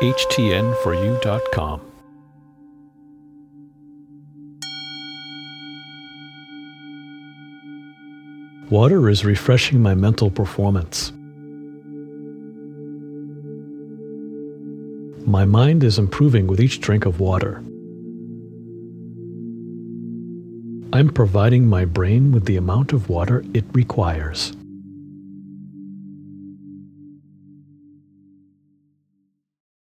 HTN4U.com. Water is refreshing my mental performance. My mind is improving with each drink of water. I'm providing my brain with the amount of water it requires.